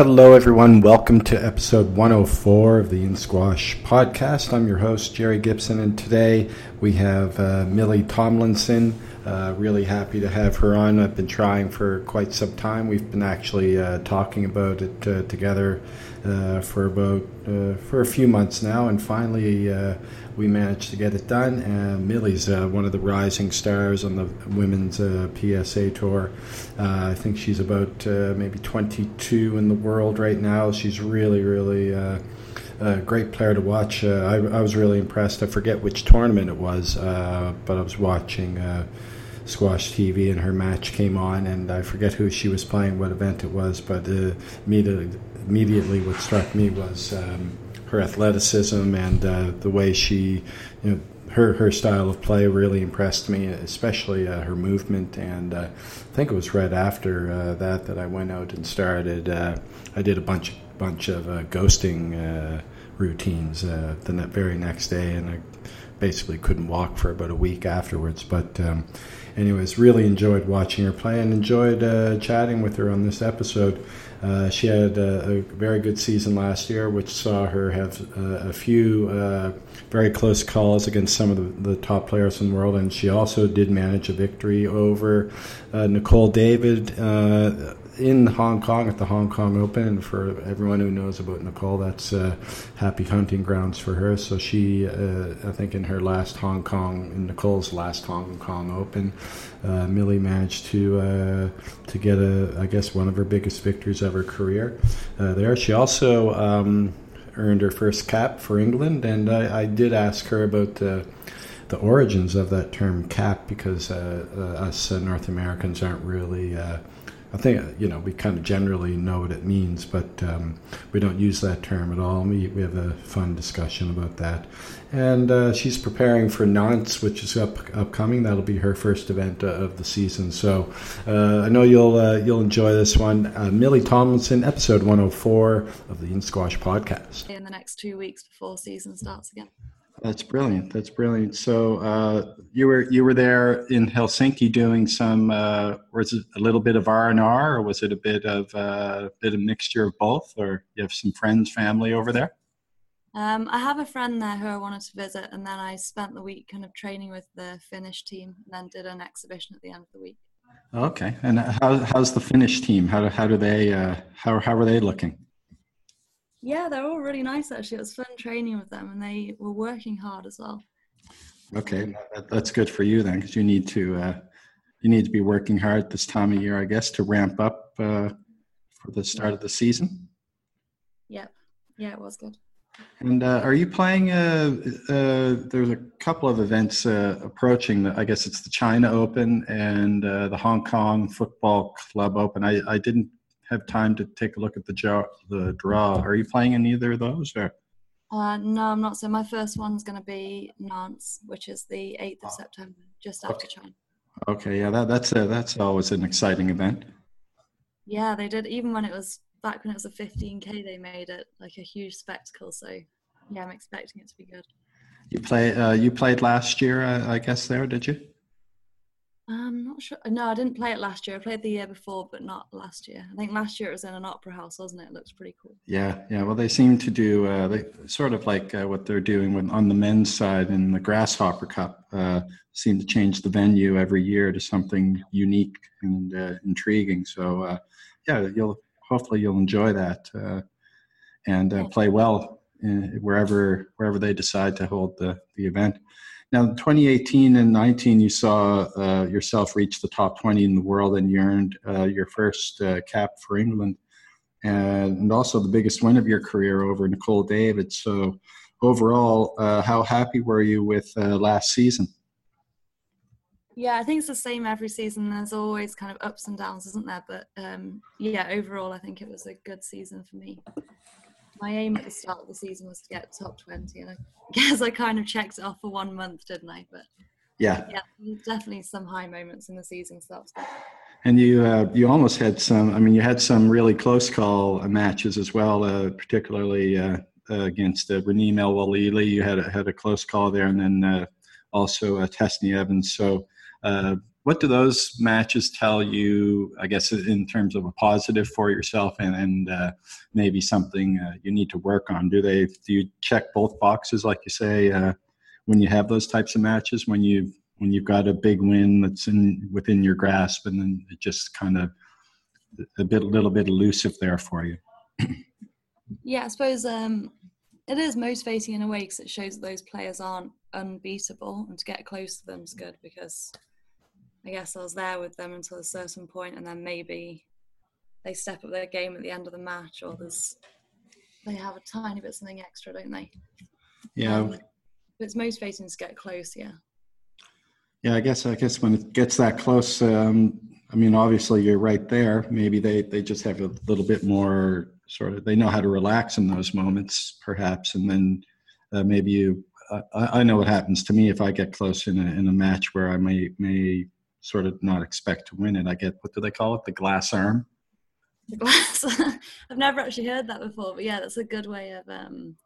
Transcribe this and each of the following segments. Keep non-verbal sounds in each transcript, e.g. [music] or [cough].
Hello, everyone. Welcome to episode 104 of the In Squash podcast. I'm your host, Jerry Gibson, and today we have uh, Millie Tomlinson. Uh, really happy to have her on. I've been trying for quite some time. We've been actually uh, talking about it uh, together uh, for about uh, for a few months now, and finally we managed to get it done. And Millie's uh, one of the rising stars on the women's uh, PSA tour. Uh, I think she's about uh, maybe 22 in the world right now. She's really, really uh, a great player to watch. Uh, I, I, was really impressed. I forget which tournament it was, but I was watching. Squash TV and her match came on, and I forget who she was playing, what event it was, but immediately, immediately what struck me was um, her athleticism and uh, the way she, you know, her her style of play really impressed me, especially uh, her movement. And uh, I think it was right after uh, that that I went out and started. Uh, I did a bunch bunch of uh, ghosting routines the very next day, and I basically couldn't walk for about a week afterwards. But um, anyways, really enjoyed watching her play and enjoyed chatting with her on this episode. Uh, she had a, a, very good season last year, which saw her have uh, a few uh, very close calls against some of the, the, top players in the world. And she also did manage a victory over uh, Nicol David uh, in Hong Kong at the Hong Kong Open. And for everyone who knows about Nicol, that's uh, happy hunting grounds for her. So she, uh, I think, in her last Hong Kong, in Nicol's last Hong Kong Open, uh, Millie managed to uh, to get a, I guess, one of her biggest victories of her career uh, there. She also um, earned her first cap for England, and I, I did ask her about the the origins of that term cap because uh, uh, us uh, North Americans aren't really I think you know we kind of generally know what it means, but um, we don't use that term at all. We we have a fun discussion about that, and uh, she's preparing for Nantes, which is up upcoming. That'll be her first event uh, of the season. So uh, I know you'll uh, you'll enjoy this one. Uh, Millie Tomlinson, episode 104 of the In Squash podcast. In the next two weeks before season starts again. That's brilliant. That's brilliant. So uh, you were you were there in Helsinki doing some. Uh, was it a little bit of R and R, or was it a bit of a uh, bit of mixture of both? Or you have some friends, family over there? Um, I have a friend there who I wanted to visit, and then I spent the week kind of training with the Finnish team, and then did an exhibition at the end of the week. Okay, and how, how's the Finnish team? How how do they uh, how how are they looking? Yeah, they're all really nice actually. It was fun training with them, and they were working hard as well. Okay, that's good for you then, because you need to uh, you need to be working hard this time of year, I guess, to ramp up uh, for the start of the season. Yep. yeah, it was good. And uh, are you playing? Uh, uh, there's a couple of events uh, approaching. I guess it's the China Open and uh, the Hong Kong Football Club Open. I, I didn't have time to take a look at the draw. The draw. Are you playing in either of those? Or? Uh, no, I'm not. So my first one's going to be Nantes, which is the 8th of September, just after okay. China. Okay, yeah, that, that's a, that's always an exciting event. Yeah, they did. Even when it was back when it was a 15k, they made it like a huge spectacle. So yeah, I'm expecting it to be good. You play. Uh, you played last year, uh, I guess. There, did you? I'm not sure. No, I didn't play it last year. I played the year before, but not last year. I think last year it was in an opera house, wasn't it? It looks pretty cool. Yeah, yeah. Well, they seem to do uh, they sort of like uh, what they're doing with, on the men's side in the Grasshopper Cup. Uh, seem to change the venue every year to something unique and uh, intriguing. So, uh, yeah, you'll hopefully you'll enjoy that uh, and play well wherever wherever they decide to hold the the event. Now, in 2018 and 19, you saw uh, yourself reach the top 20 in the world and you earned uh, your first uh, cap for England and, also the biggest win of your career over Nicol David. So, overall, uh, how happy were you with uh, last season? Yeah, I think it's the same every season. There's always kind of ups and downs, isn't there? But um, yeah, overall, I think it was a good season for me my aim at the start of the season was to get top 20 and i [laughs] guess i kind of checked it off for one month didn't i but yeah yeah definitely some high moments in the season so and you uh, you almost had some i mean you had some really close call matches as well uh, particularly uh, against uh, Renee Melwalili. You had a, had a close call there, and then uh, also uh, Tesni Evans. So, uh, what do those matches tell you? I guess in terms of a positive for yourself, and, and uh, maybe something uh, you need to work on. Do they? Do you check both boxes, like you say, uh, when you have those types of matches? When you've when you've got a big win that's in within your grasp, and then it just kind of a bit, a little bit elusive there for you. [clears throat] yeah, I suppose um, it is motivating in a way because it shows that those players aren't unbeatable, and to get close to them is good because I guess I was there with them until a certain point, and then maybe they step up their game at the end of the match, or there's they have a tiny bit something extra, don't they? Yeah. Um, it's motivating to get close, yeah. Yeah, I guess I guess when it gets that close, um, I mean, obviously you're right there. Maybe they they just have a little bit more sort of they know how to relax in those moments, perhaps, and then uh, maybe you. I, I know what happens to me if I get close in a in a match where I may may sort of not expect to win it. I get what do they call it? The glass arm. The glass. [laughs] I've never actually heard that before, but yeah, that's a good way of um,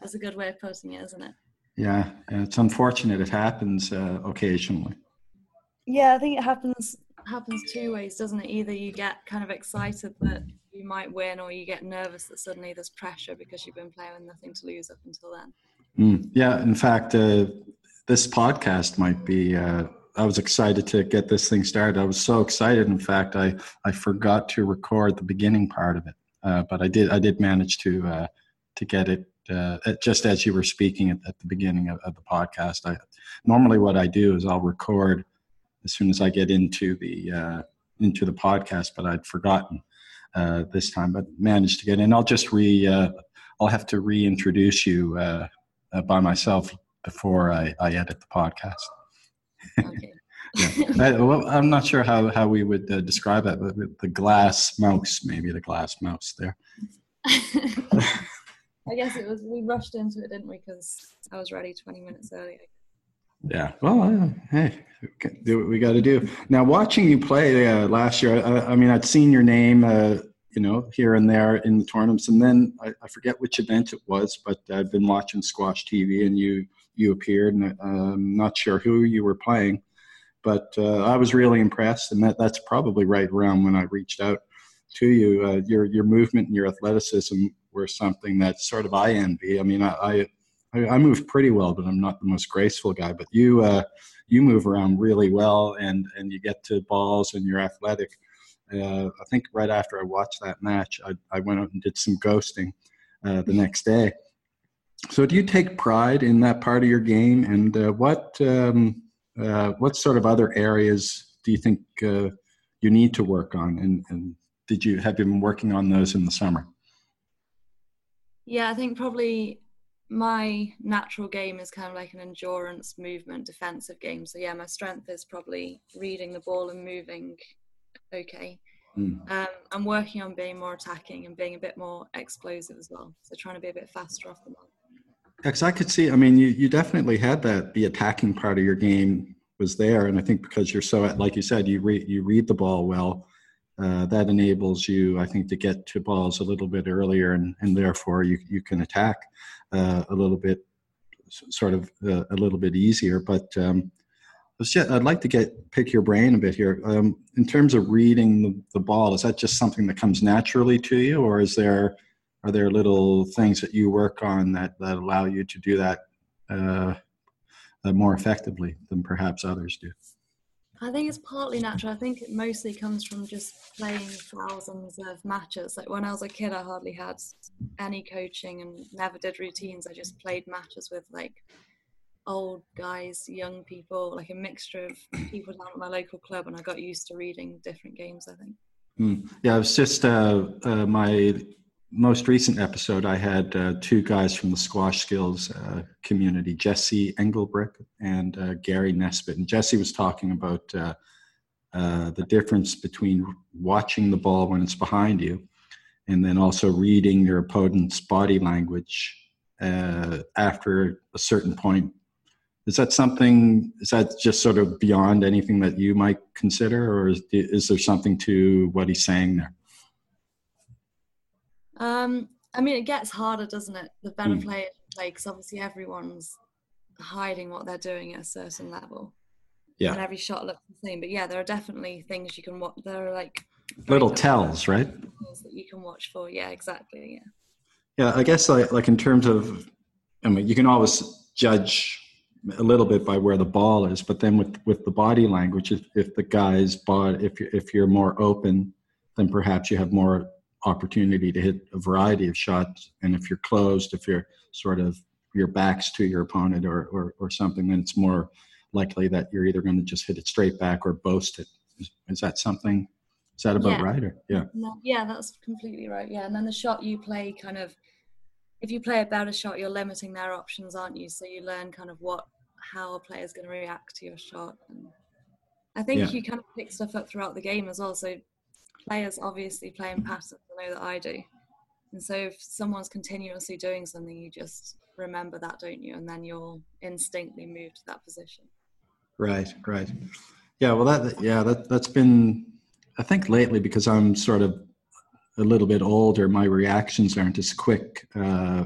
that's a good way of putting it, isn't it? Yeah, it's unfortunate it happens uh, occasionally. Yeah, I think it happens happens two ways, doesn't it? Either you get kind of excited that you might win, or you get nervous that suddenly there's pressure because you've been playing with nothing to lose up until then. Mm, yeah, in fact, uh, this podcast might be uh, I was excited to get this thing started. I was so excited. In fact, I, I forgot to record the beginning part of it, uh, but I did I did manage to uh, to get it uh, just as you were speaking at, at the beginning of, of, the podcast. I normally what I do is I'll record as soon as I get into the uh, into the podcast, but I'd forgotten uh, this time, but managed to get in. I'll just re uh, I'll have to reintroduce you by myself before I, I edit the podcast. Okay. [laughs] yeah. [laughs] I, well, I'm not sure how, how we would uh, describe it, but the glass mouse, maybe the glass mouse there. [laughs] I guess it was, we rushed into it, didn't we? Because I was ready 20 minutes earlier. Yeah. Well, uh, hey, do what we got to do. Now, watching you play uh, last year, I, I, mean, I'd seen your name, uh, you know, here and there in the tournaments, and then I, I, forget which event it was, but I've been watching Squash TV, and you you appeared, and I'm not sure who you were playing, but uh, I was really impressed, and that, that's probably right around when I reached out to you. Uh, your your movement and your athleticism were something that sort of I envy. I mean, I, I, I move pretty well, but I'm not the most graceful guy. But you uh, you move around really well, and and you get to balls, and you're athletic. Uh, I think right after I watched that match, I, I went out and did some ghosting uh, the next day so, do you take pride in that part of your game, and uh, what um, uh, what sort of other areas do you think uh, you need to work on? And, and, did you have you been working on those in the summer? Yeah, I think probably my natural game is kind of like an endurance movement defensive game. So yeah, my strength is probably reading the ball and moving. Okay. Mm. Um, I'm working on being more attacking and being a bit more explosive as well. So trying to be a bit faster off the mark. Because I could see, I mean, you, you definitely had that, the attacking part of your game was there. And I think because you're so, like you said, you read, you read the ball well, uh, that enables you, I think, to get to balls a little bit earlier and, and therefore you, you can attack uh, a little bit, sort of uh, a little bit easier. But um, I'd like to get pick your brain a bit here. Um, in terms of reading the, the ball, is that just something that comes naturally to you, or is there are there little things that you work on that, that allow you to do that uh, uh, more effectively than perhaps others do? I think it's partly natural. I think it mostly comes from just playing thousands of matches. Like when I was a kid, I hardly had any coaching and never did routines. I just played matches with like old guys, young people, like a mixture of people down at my local club, and I got used to reading different games. I think. Mm. Yeah, it was just uh, uh, my most recent episode, I had uh, two guys from the squash skills uh, community, Jesse Engelbrecht and uh, Gary Nisbet. And Jesse was talking about uh, the difference between watching the ball when it's behind you and then also reading your opponent's body language after a certain point. Is that something, is that just sort of beyond anything that you might consider, or is, is there something to what he's saying there? Um, I mean, it gets harder, doesn't it? The better mm. players play, because obviously everyone's hiding what they're doing at a certain level. Yeah. And every shot looks the same. But yeah, there are definitely things you can watch. There are like little tells, right? That you can watch for. Yeah, exactly. Yeah. Yeah, I guess like like in terms of, I mean, you can always judge a little bit by where the ball is, but then with with the body language, if, if the guy's body, if you if you're more open, then perhaps you have more opportunity to hit a variety of shots. And if you're closed, if you're sort of your back's to your opponent or or, or something, then it's more likely that you're either going to just hit it straight back or boast it. Is, is that something? Is that about yeah. right? Or yeah. No, yeah, that's completely right. Yeah, and then the shot you play kind of if you play a better shot, you're limiting their options, aren't you? So you learn kind of what how a player's going to react to your shot. And I think yeah. you kind of pick stuff up throughout the game as well. So players obviously playing patterns. I know that I do. And so if someone's continuously doing something, you just remember that, don't you? And then you'll instinctively move to that position. Right, right. Yeah, well, that yeah, that that's been I think lately because I'm sort of a little bit older, my reactions aren't as quick uh,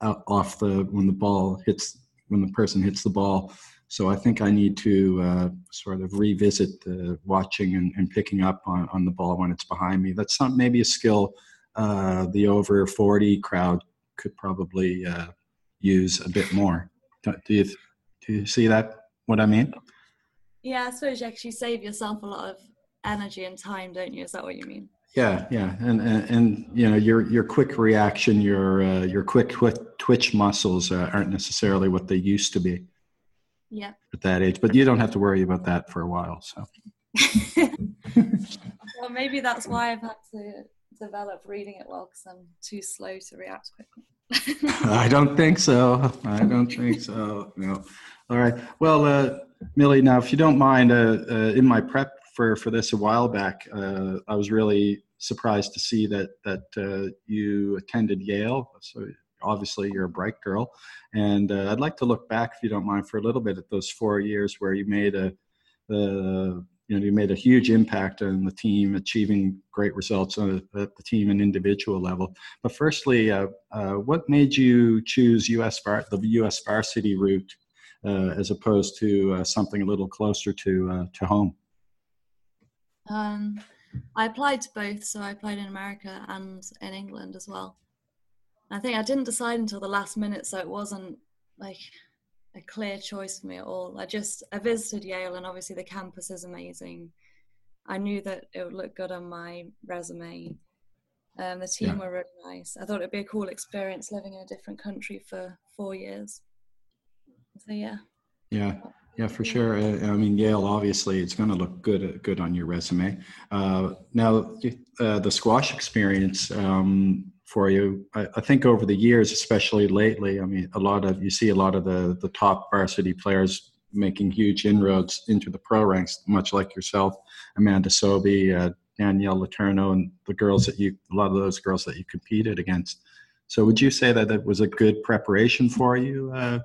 off the when the ball hits when the person hits the ball. So I think I need to uh, sort of revisit the watching and, and, picking up on, on the ball when it's behind me. That's not maybe a skill uh, the over 40 crowd could probably uh, use a bit more. Do you, do you see that, what I mean? Yeah, I suppose you actually save yourself a lot of energy and time, don't you? Is that what you mean? Yeah, yeah, and and, and you know your your quick reaction, your uh, your quick twi- twitch muscles uh, aren't necessarily what they used to be. Yeah. At that age, but you don't have to worry about that for a while. So. [laughs] well, maybe that's why I've had to develop reading it well because I'm too slow to react quickly. [laughs] I don't think so. I don't think so. No. All right. Well, uh, Millie, now if you don't mind, uh, uh, in my prep for for this a while back, uh, I was really surprised to see that that uh, you attended Yale. So obviously you're a bright girl, and uh, I'd like to look back, if you don't mind, for a little bit at those four years where you made a, a you know you made a huge impact on the team, achieving great results at the team and individual level. But firstly, uh, uh, what made you choose US Var- the US varsity route uh, as opposed to uh, something a little closer to uh, to home? Um, I applied to both, so I applied in America and in England as well. I think I didn't decide until the last minute, so it wasn't like a clear choice for me at all. I just I visited Yale, and obviously the campus is amazing. I knew that it would look good on my resume. Um, the team yeah. were really nice. I thought it'd be a cool experience living in a different country for four years. So yeah. Yeah. Yeah, for sure. I mean, Yale obviously it's going to look good uh, good on your resume. Uh, now, uh, the squash experience um, for you, I, I, think over the years, especially lately, I mean, a lot of you see a lot of the the top varsity players making huge inroads into the pro ranks, much like yourself, Amanda Sobhy, uh, Danielle Letourneau, and the girls that you a lot of those girls that you competed against. So, would you say that it was a good preparation for you uh,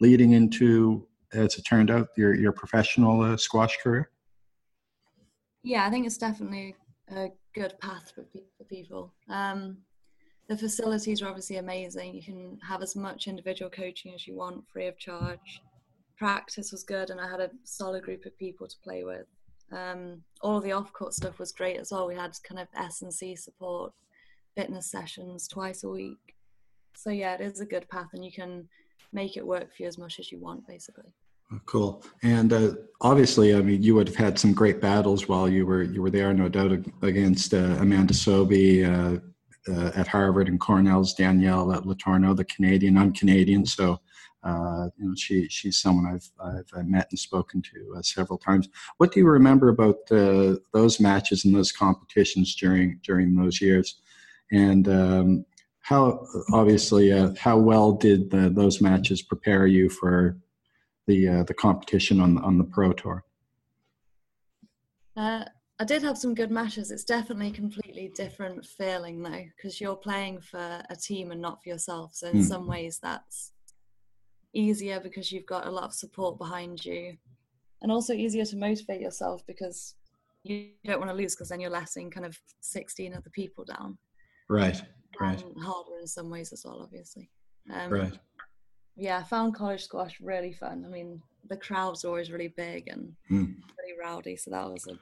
leading into as it turned out, your your professional uh, squash career? Yeah, I think it's definitely a good path for, for people. Um, the facilities are obviously amazing. You can have as much individual coaching as you want, free of charge. Practice was good, and I had a solid group of people to play with. Um, all the off-court stuff was great as well. We had kind of S and C support, fitness sessions twice a week. So yeah, it is a good path, and you can make it work for you as much as you want, basically. Oh, cool. And uh, obviously, I mean, you would have had some great battles while you were you were there, no doubt, against uh, Amanda Sobhy uh, uh, at Harvard and Cornell's Danielle at Letourneau, the Canadian. I'm Canadian, so uh, you know she she's someone I've I've met and spoken to uh, several times. What do you remember about those matches and those competitions during during those years? And um, how obviously uh, how well did the, those matches prepare you for the uh, the competition on on the pro tour? Uh, I did have some good matches. It's definitely a completely different feeling though, because you're playing for a team and not for yourself. So in mm. some ways, that's easier because you've got a lot of support behind you, and also easier to motivate yourself because you don't want to lose because then you're letting kind of 16 other people down. Right right. harder in some ways as well, obviously. Um, right. Yeah, I found college squash really fun. I mean, the crowds are always really big and mm. pretty rowdy. So that was a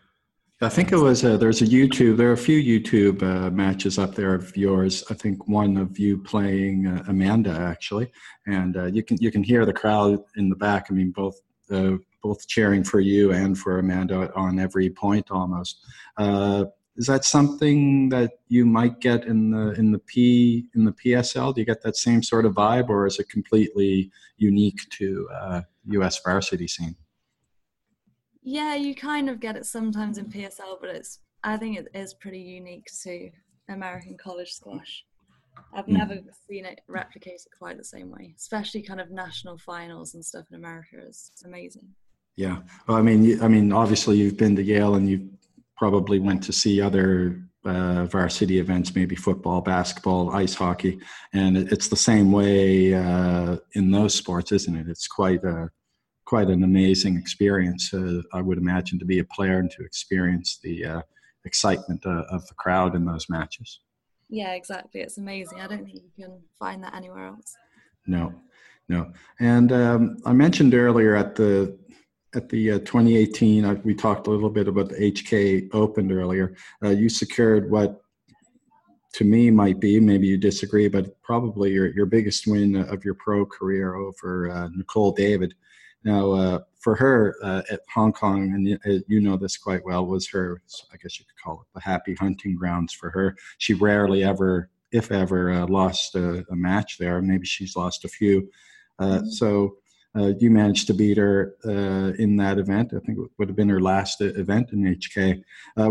I think it was a, there's a YouTube. There are a few YouTube uh, matches up there of yours. I think one of you playing uh, Amanda actually, and uh, you can you can hear the crowd in the back. I mean, both uh, both cheering for you and for Amanda on every point almost. Uh, is that something that you might get in the in the P in the PSL? Do you get that same sort of vibe, or is it completely unique to U.S. Uh, varsity scene? Yeah, you kind of get it sometimes in PSL, but it's I think it is pretty unique to American college squash. I've mm. never seen it replicated quite the same way, especially kind of national finals and stuff in America is amazing. Yeah, well, I mean, I mean, obviously you've been to Yale and you probably went to see other uh, varsity events, maybe football, basketball, ice hockey, and it's the same way uh, in those sports, isn't it? It's quite a quite an amazing experience. Uh, I would imagine to be a player and to experience the uh, excitement uh, of the crowd in those matches. Yeah, exactly. It's amazing. I don't think you can find that anywhere else. No, no. And um, I mentioned earlier at the at the uh, 2018, uh, we talked a little bit about the HK opened earlier. Uh, you secured what to me might be, maybe you disagree, but probably your, your biggest win of your pro career over uh, Nicol David. Now, uh, for her uh, at Hong Kong, and you, you, know this quite well, was her, I guess you could call it the happy hunting grounds for her. She rarely ever, if ever, uh, lost a, a, match there. Maybe she's lost a few. Uh, mm-hmm. So uh, you managed to beat her in that event. I think it would have been her last event in HK.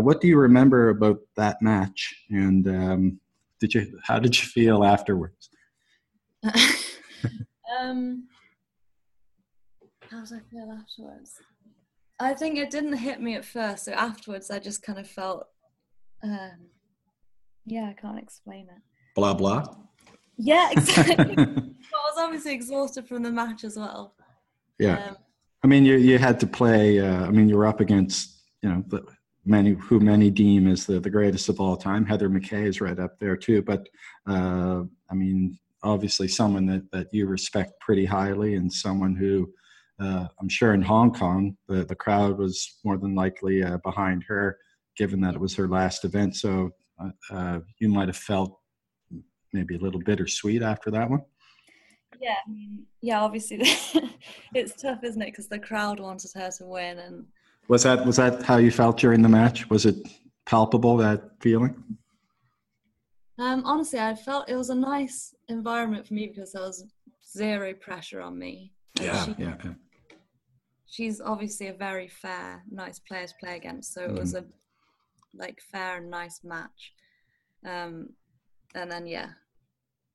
what do you remember about that match? And um, did you, how did you feel afterwards? [laughs] um, how did I feel afterwards? I think it didn't hit me at first. So afterwards, I just kind of felt, um, yeah, I can't explain it. Blah blah. Yeah, exactly. [laughs] I was obviously exhausted from the match as well. Yeah, um, I mean, you you had to play. Uh, I mean, you were up against you know the many who many deem as the the greatest of all time. Heather McKay is right up there too. But uh, I mean, obviously, someone that that you respect pretty highly, and someone who uh, I'm sure in Hong Kong, the, the crowd was more than likely uh, behind her, given that it was her last event. So uh, uh you might have felt maybe a little bittersweet after that one. Yeah, I mean, yeah. Obviously, [laughs] it's tough, isn't it? Because the crowd wanted her to win, and was that was that how you felt during the match? Was it palpable that feeling? Um, honestly, I felt it was a nice environment for me because there was zero pressure on me. Yeah, yeah, yeah she's obviously a very fair, nice player to play against. So it mm. was a like fair and nice match. Um, and then yeah,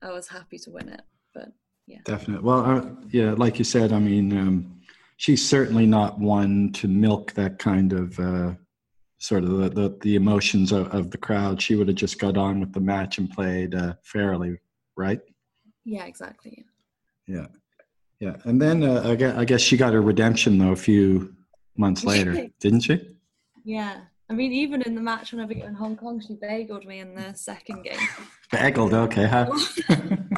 I was happy to win it. But yeah, definitely. Well, uh, yeah, like you said, I mean, um, she's certainly not one to milk that kind of. Uh, sort of the, the, the emotions of, of, the crowd. She would have just got on with the match and played uh, fairly, right? Yeah, exactly. Yeah. Yeah, and then uh, I, guess, I guess she got her redemption though a few months later, didn't she? Yeah, I mean, even in the match when I beat in Hong Kong, she bageled me in the second game. bageled, okay. How, [laughs]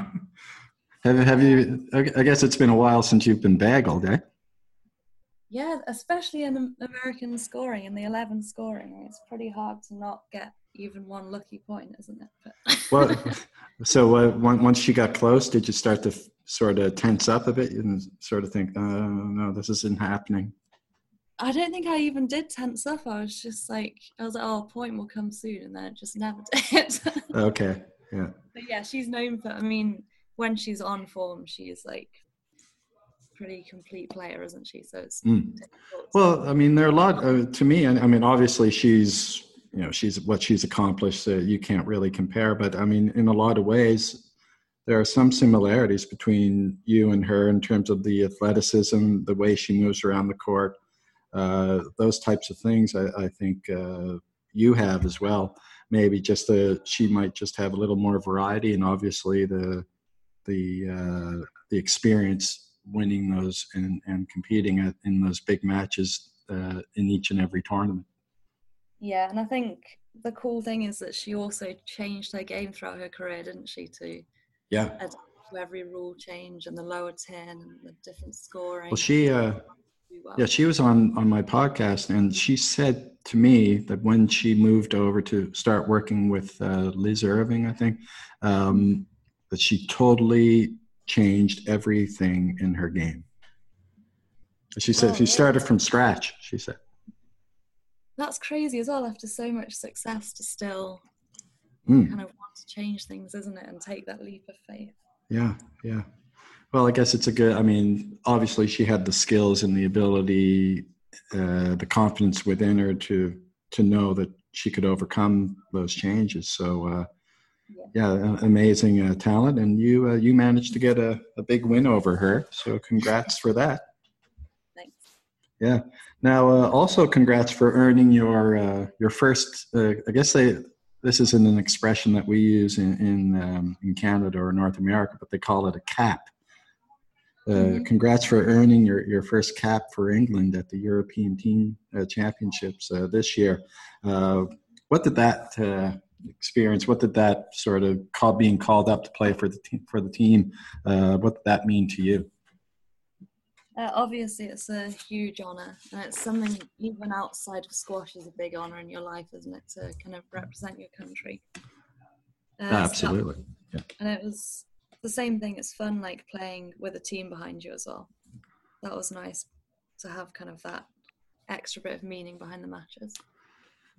have have you? I guess it's been a while since you've been bageled, eh? Yeah, especially in American scoring in the eleven scoring, it's pretty hard to not get even one lucky point, isn't it? But [laughs] well, so uh, once she got close, did you start to sort of tense up a bit and sort of think, oh, no, this isn't happening? I don't think I even did tense up. I was just like, I was like, oh, a point will come soon, and then it just never [laughs] did. okay, yeah. But yeah, she's known for. I mean, when she's on form, she's like pretty complete player, isn't she? So it's mm. well. I mean, there are a lot uh, to me. and I mean, obviously, she's you know she's what she's accomplished. Uh, you can't really compare, but I mean, in a lot of ways, there are some similarities between you and her in terms of the athleticism, the way she moves around the court, uh, those types of things. I, I think uh, you have as well. Maybe just the she might just have a little more variety, and obviously the the uh, the experience winning those and, and competing at, in those big matches uh, in each and every tournament. Yeah, and I think the cool thing is that she also changed her game throughout her career, didn't she? To yeah to every rule change and the lower ten and the different scoring well she uh well. Yeah, she was on on my podcast, and she said to me that when she moved over to start working with uh, Liz Irving, I think um, that she totally changed everything in her game. She said Oh, she started from scratch. She said, That's crazy as well. After so much success, to still Mm, kind of want to change things, isn't it? And take that leap of faith. "Yeah, yeah." Well, I guess it's a good. I mean, obviously, she had the skills and the ability, uh, the confidence within her to to know that she could overcome those changes. So. Uh, Yeah. amazing uh, talent, and you uh, you managed to get a, a big win over her. So congrats for that. Thanks. Yeah. Now, uh, also congrats for earning your uh, your first. Uh, I guess they this isn't an expression that we use in in, um, in Canada or North America, but they call it a cap. Uh, Mhm. Congrats for earning your, your first cap for England at the European Team uh, Championships uh, this year. Uh, what did that uh, experience? What did that sort of call being called up to play for the team for the team? Uh, what did that mean to you? Uh, obviously, it's a huge honour, and it's something even outside of squash is a big honour in your life, isn't it? To kind of represent your country. Uh, so that- Absolutely. and it was the same thing. It's fun, like playing with a team behind you as well. That was nice to have kind of that extra bit of meaning behind the matches.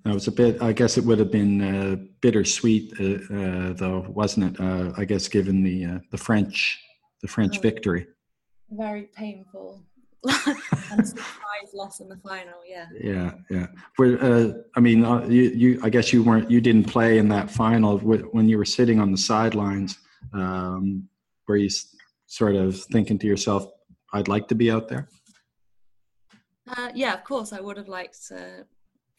It was a bit. I guess it would have been uh, bittersweet, uh, uh, though, wasn't it? Uh, I guess given the uh, the French the French Oh. victory. Very painful. [laughs] and surprise loss in the final, yeah. Yeah, yeah. Where, uh, I mean, uh, you, you. I guess you weren't. You didn't play in that final. When you were sitting on the sidelines, um, were you sort of thinking to yourself, "I'd like to be out there"? Uh, yeah, of course, I would have liked to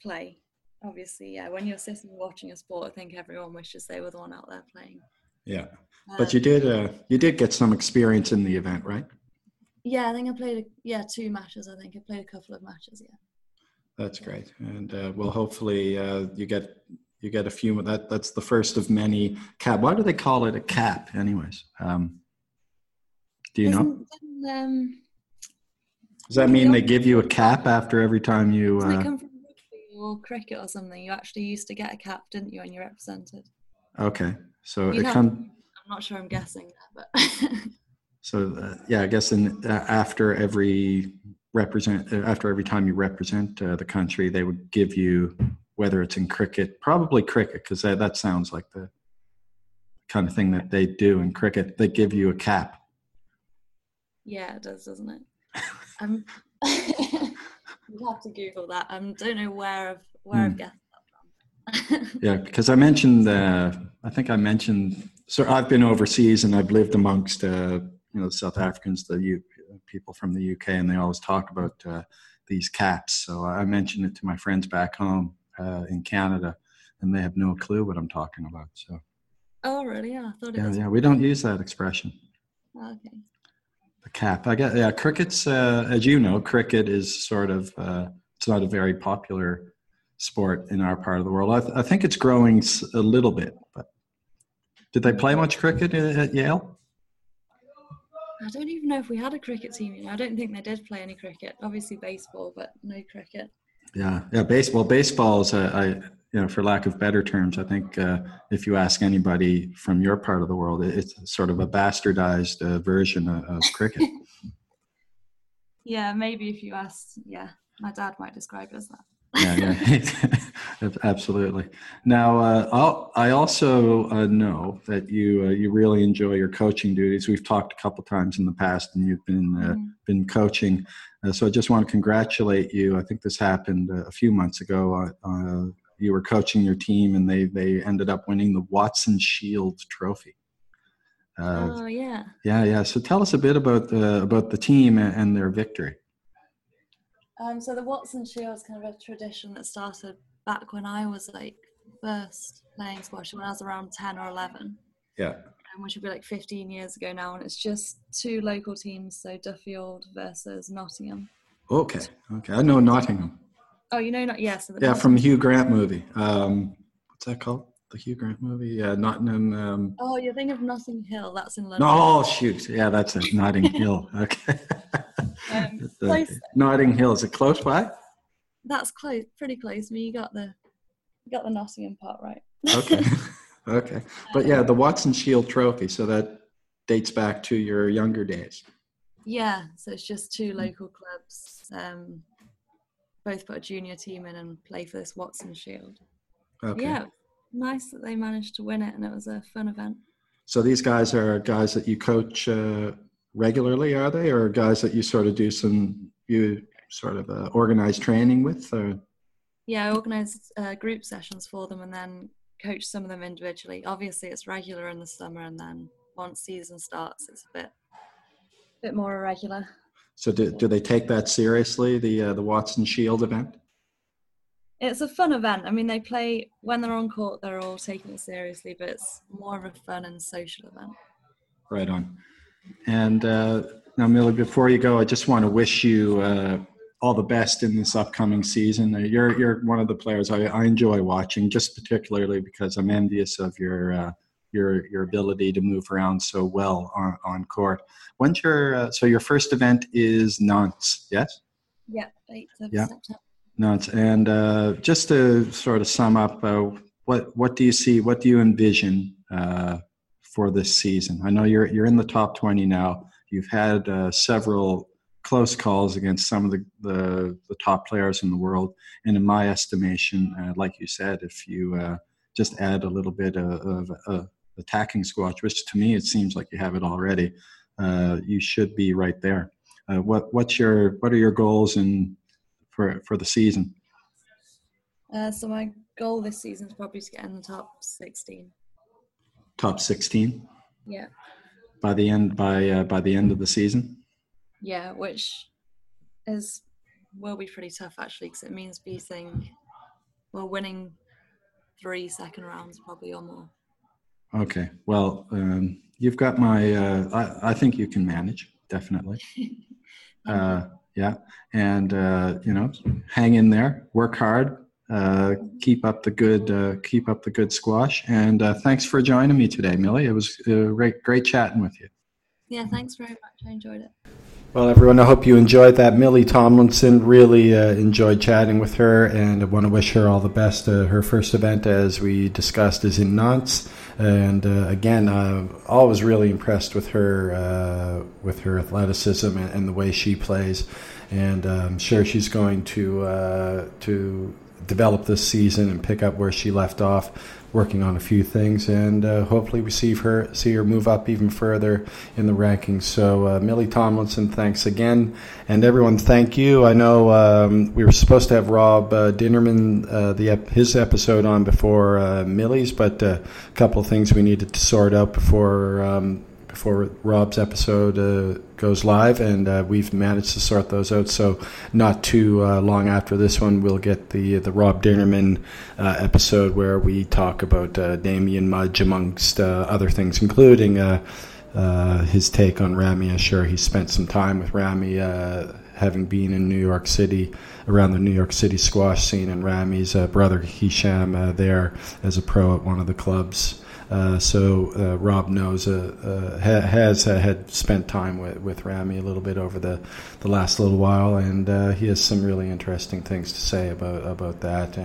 play. Obviously, yeah. When you're sitting watching a sport, I think everyone wishes they were the one out there playing. Yeah. But Um, you did. Uh, you did get some experience in the event, right? Yeah, I think I played. A, yeah, two matches. I think I played a couple of matches. Yeah. That's great, and uh, well, hopefully uh, you get you get a few. That that's the first of many cap. Why do they call it a cap, anyways? Um, do you know? Doesn't- doesn't, um, Does that mean they give you a cap after every time you? Uh, come from rugby or cricket or something? You actually used to get a cap, didn't you, when you represented? okay, so You it comes. I'm not sure. I'm guessing that, but [laughs] So uh, yeah, I guess in uh, after every represent uh, after every time you represent uh, the country, they would give you whether it's in cricket, probably cricket, because that, that sounds like the kind of thing that they do in cricket. They give you a cap. yeah, it does, doesn't it? [laughs] Um, [laughs] you have to Google that. I um, don't know where I've where Hmm. I've guessed that from. [laughs] Yeah, because I mentioned, uh, I think I mentioned, so I've been overseas and I've lived amongst, uh, you know, South Africans, the U- people from the UK, and they always talk about uh, these caps. So I mentioned it to my friends back home uh, in Canada, and they have no clue what I'm talking about. So oh, really? Yeah, I thought it yeah, was. yeah, we don't use that expression, Oh, okay. The cap. I guess, yeah, cricket's, uh, as you know, cricket is sort of, uh, it's not a very popular sport in our part of the world. I, th- I think it's growing a little bit, but did they play much cricket at, at Yale? I don't even know if we had a cricket team. I don't think they did play any cricket. Obviously baseball, but no cricket. Yeah, yeah. Baseball, Baseball's uh, I, you know, for lack of better terms, I think uh, if you ask anybody from your part of the world, it's sort of a bastardized uh, version of, of cricket. [laughs] Yeah, maybe if you asked, yeah, my dad might describe it as that. yeah, yeah, [laughs] absolutely. Now, uh, I'll, I also uh, know that you uh, you really enjoy your coaching duties. We've talked a couple times in the past, and you've been uh, Mm. been coaching. Uh, so I just want to congratulate you. I think this happened uh, a few months ago. You were coaching your team, and they they ended up winning the Watson Shield Trophy. Uh, oh yeah. yeah, yeah. So tell us a bit about the about the team and, their victory. Um, so the Watson Shield is kind of a tradition that started back when I was like first playing squash, when I was around ten or eleven, Yeah. um, which would be like fifteen years ago now, and it's just two local teams, so Duffield versus Nottingham. Okay. Okay. I know Nottingham. Oh, you know, not yes. Yeah, from the Hugh Grant movie. Um, what's that called? The Hugh Grant movie? Yeah, Nottingham. Um, Oh, you're thinking of Notting Hill. That's in London. no, oh, shoot. Yeah, that's it. Notting [laughs] Hill. Okay. Um, [laughs] close. Notting Hill is it close by? That's close, pretty close. I mean, you got the you got the Nottingham part right. Okay, [laughs] okay, but yeah, the Watson Shield Trophy. So that dates back to your younger days. Yeah, so it's just two local clubs. Um, both put a junior team in and play for this Watson Shield. Okay. Yeah, nice that they managed to win it, and it was a fun event. So these guys are guys that you coach uh, regularly, are they, or guys that you sort of do some you sort of uh, organize training with? Or? Yeah, I organise uh, group sessions for them, and then coach some of them individually. Obviously, it's regular in the summer, and then once season starts, it's a bit bit more irregular. So do, do they take that seriously? The uh, the Watson Shield event? It's a fun event. I mean, they play when they're on court. They're all taking it seriously, but it's more of a fun and social event. Right on. And uh, now, Millie, before you go, I just want to wish you uh, all the best in this upcoming season. Uh, you're you're one of the players I, I enjoy watching, just particularly because I'm envious of your uh, your your ability to move around so well on, on court. When's your uh, so your first event is Nantes? Yes. Yeah, Yeah. Nantes, and uh, just to sort of sum up, uh, what what do you see? What do you envision uh, for this season? I know you're you're in the top twenty now. You've had uh, several close calls against some of the, the the top players in the world, and in my estimation, uh, like you said, if you uh, just add a little bit of, of, of attacking squash, which to me it seems like you have it already, uh, you should be right there. Uh, what what's your what are your goals and for for the season? Uh, so my goal this season is probably to get in the top 16. Top sixteen Yeah, by the end by uh, by the end of the season. yeah, which is will be pretty tough actually, because it means beating, well, winning three second rounds probably or more. Okay. Well, um, you've got my. Uh, I I think you can manage definitely. [laughs] Uh, yeah, and uh, you know, hang in there, work hard, uh, keep up the good, uh, keep up the good squash, and uh, thanks for joining me today, Millie. It was uh, great, great chatting with you. Yeah, thanks very much. I enjoyed it. Well, everyone, I hope you enjoyed that. Millie Tomlinson really uh, enjoyed chatting with her, and I want to wish her all the best. Uh, her first event, as we discussed, is in Nantes, and uh, again, I'm always really impressed with her, uh, with her athleticism and, and the way she plays, and uh, I'm sure she's going to uh, to develop this season and pick up where she left off working on a few things, and uh, hopefully we see her see her move up even further in the rankings. So, uh, Millie Tomlinson, thanks again, and everyone, thank you. I know um, we were supposed to have Rob uh, Dinerman uh, the ep- his episode on before uh, Millie's, but uh, a couple of things we needed to sort out before. Um, before Rob's episode uh, goes live, and uh, we've managed to sort those out. So, not too uh, long after this one, we'll get the the Rob Dinerman uh, episode where we talk about uh, Damien Mudge, amongst uh, other things, including uh, his take on Ramy Ashour. He spent some time with Ramy, having been in New York City, around the New York City squash scene, and Ramy's brother Hisham there as a pro at one of the clubs. Uh, so uh, Rob knows uh, uh, ha- has uh, had spent time with, with Ramy a little bit over the, the last little while, and he has some really interesting things to say about about that.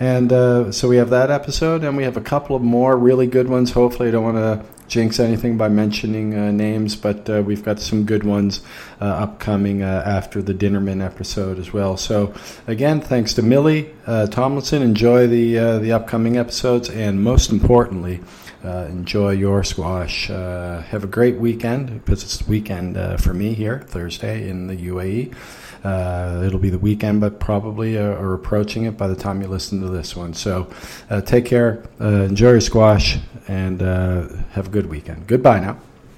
And uh, so we have that episode, and we have a couple of more really good ones. Hopefully, I don't want to jinx anything by mentioning uh, names, but uh, we've got some good ones uh, upcoming uh, after the Dinerman episode as well. So again, thanks to Millie uh, Tomlinson. Enjoy the uh, the upcoming episodes, and most importantly. Enjoy your squash. Have a great weekend because it's weekend for me here, Thursday in the UAE. Uh, it'll be the weekend, but probably uh, approaching it by the time you listen to this one. So uh, take care, uh, enjoy your squash, and uh, have a good weekend. Goodbye now.